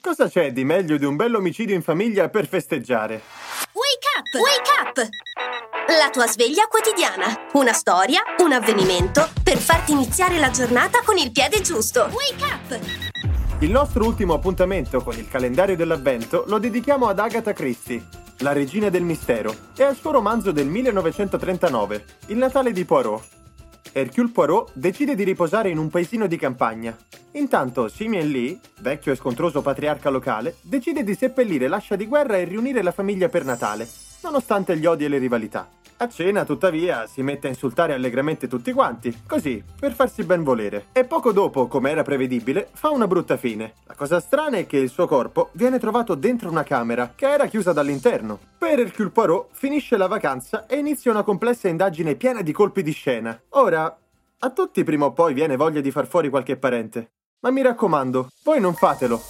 Cosa c'è di meglio di un bell'omicidio in famiglia per festeggiare? Wake up! Wake up! La tua sveglia quotidiana. Una storia, un avvenimento per farti iniziare la giornata con il piede giusto. Wake up! Il nostro ultimo appuntamento con il calendario dell'avvento lo dedichiamo ad Agatha Christie, la regina del mistero, e al suo romanzo del 1939, Il Natale di Poirot. Hercule Poirot decide di riposare in un paesino di campagna. Intanto Simeon Lee, vecchio e scontroso patriarca locale, decide di seppellire l'ascia di guerra e riunire la famiglia per Natale, nonostante gli odi e le rivalità. A cena, tuttavia, si mette a insultare allegramente tutti quanti, così, per farsi ben volere. E poco dopo, come era prevedibile, fa una brutta fine. La cosa strana è che il suo corpo viene trovato dentro una camera, che era chiusa dall'interno. Per Hercule Poirot finisce la vacanza e inizia una complessa indagine piena di colpi di scena. Ora, a tutti prima o poi viene voglia di far fuori qualche parente. Ma mi raccomando, voi non fatelo.